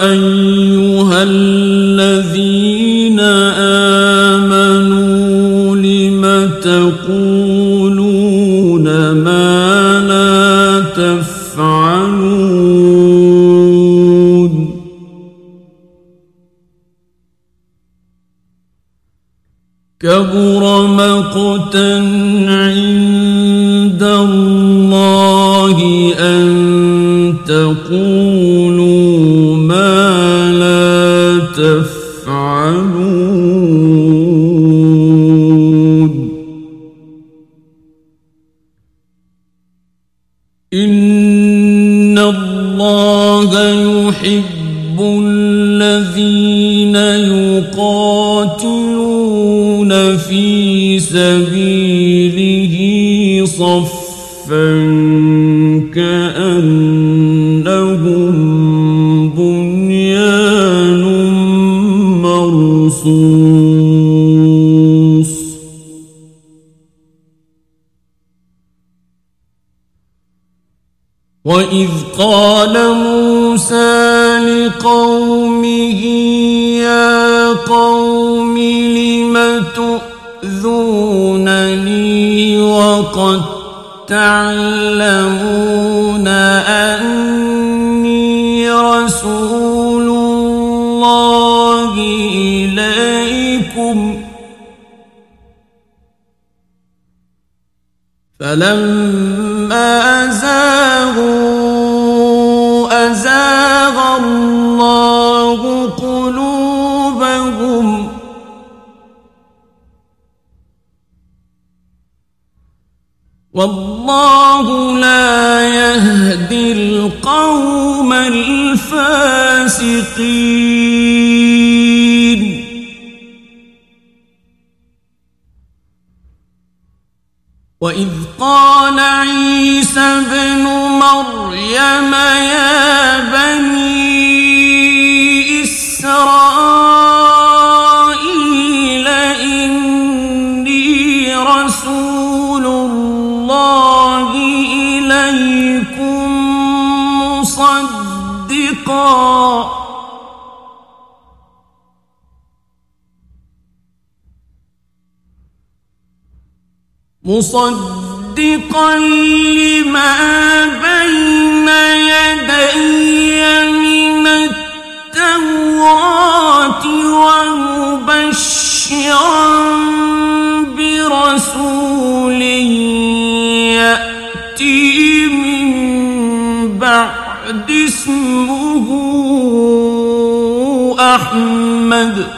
أيها الذين آمنوا لم تقولون ما لا تفعلون كبر مقتا عند الله أن إن الله يحب الذين يقاتلون في سبيله صفا وإذ قال موسى لقومه يا قوم لم تؤذونني وقد تعلمون أني رسول الله إليكم فلما زاغوا أزاغ الله قلوبهم. والله لا يهدي القوم الفاسقين. وإذ قال عيسى ابن مريم يا بني إسرائيل إني رسول الله إليكم مصدقا مصدقا لما بين يدي من التوراة ومبشرا برسول يأتي من بعد اسمه أحمد.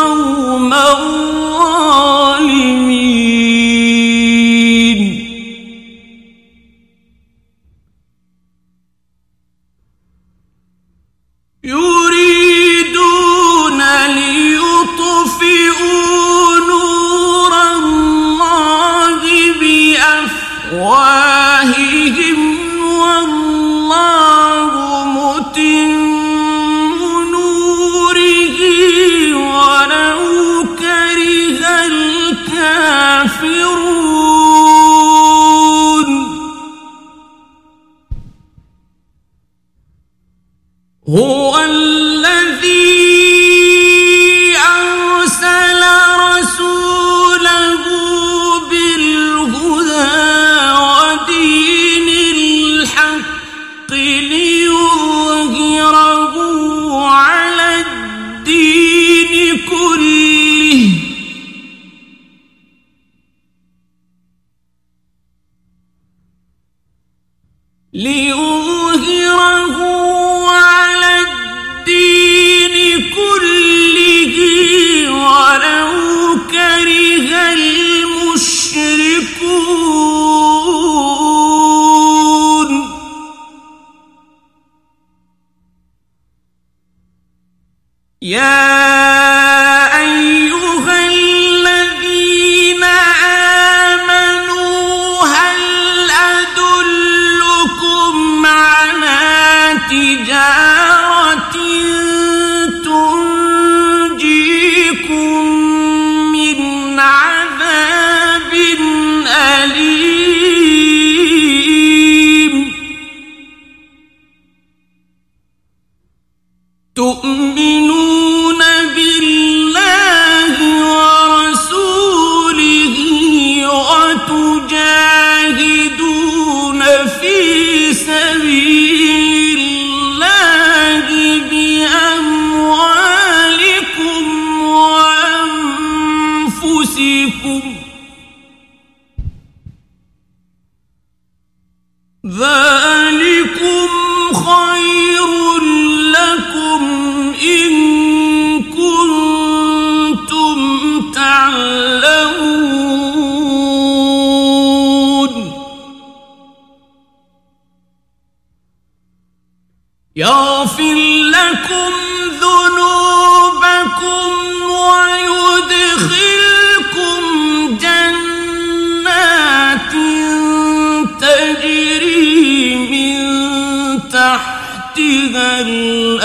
هو يا أيها الذين آمنوا هل أدلكم على تجارة تنجيكم من عذاب أليم؟ تؤمن أنفسكم ذلكم خير لكم إن كنتم تعلمون. يغفر لكم ذنوبكم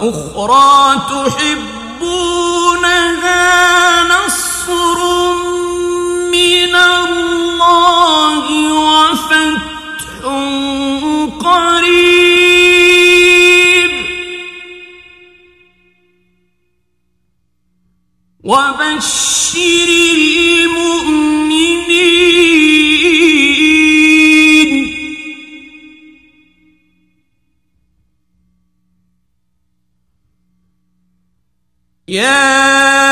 وأخرى تحبونها نصر من الله وفتح قريب. يا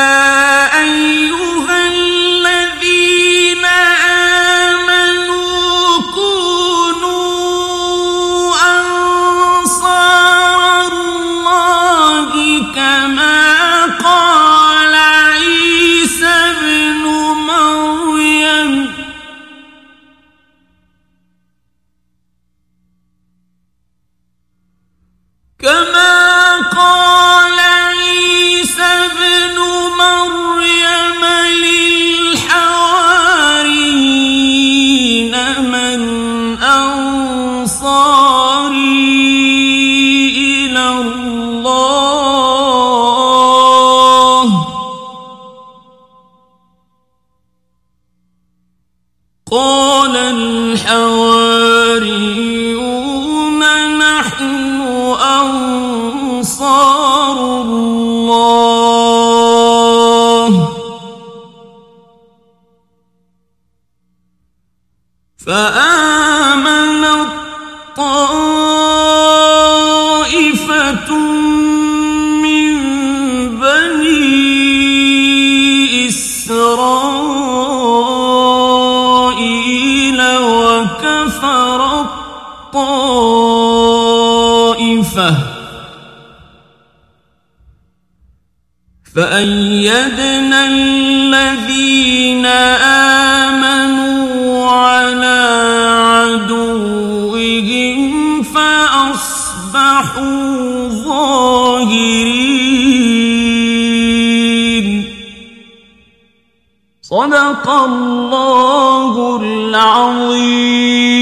فآمنت طائفة من بني إسرائيل وكفرت طائفة فأيدنا الذين فأصبحوا ظاهرين. صدق الله العظيم.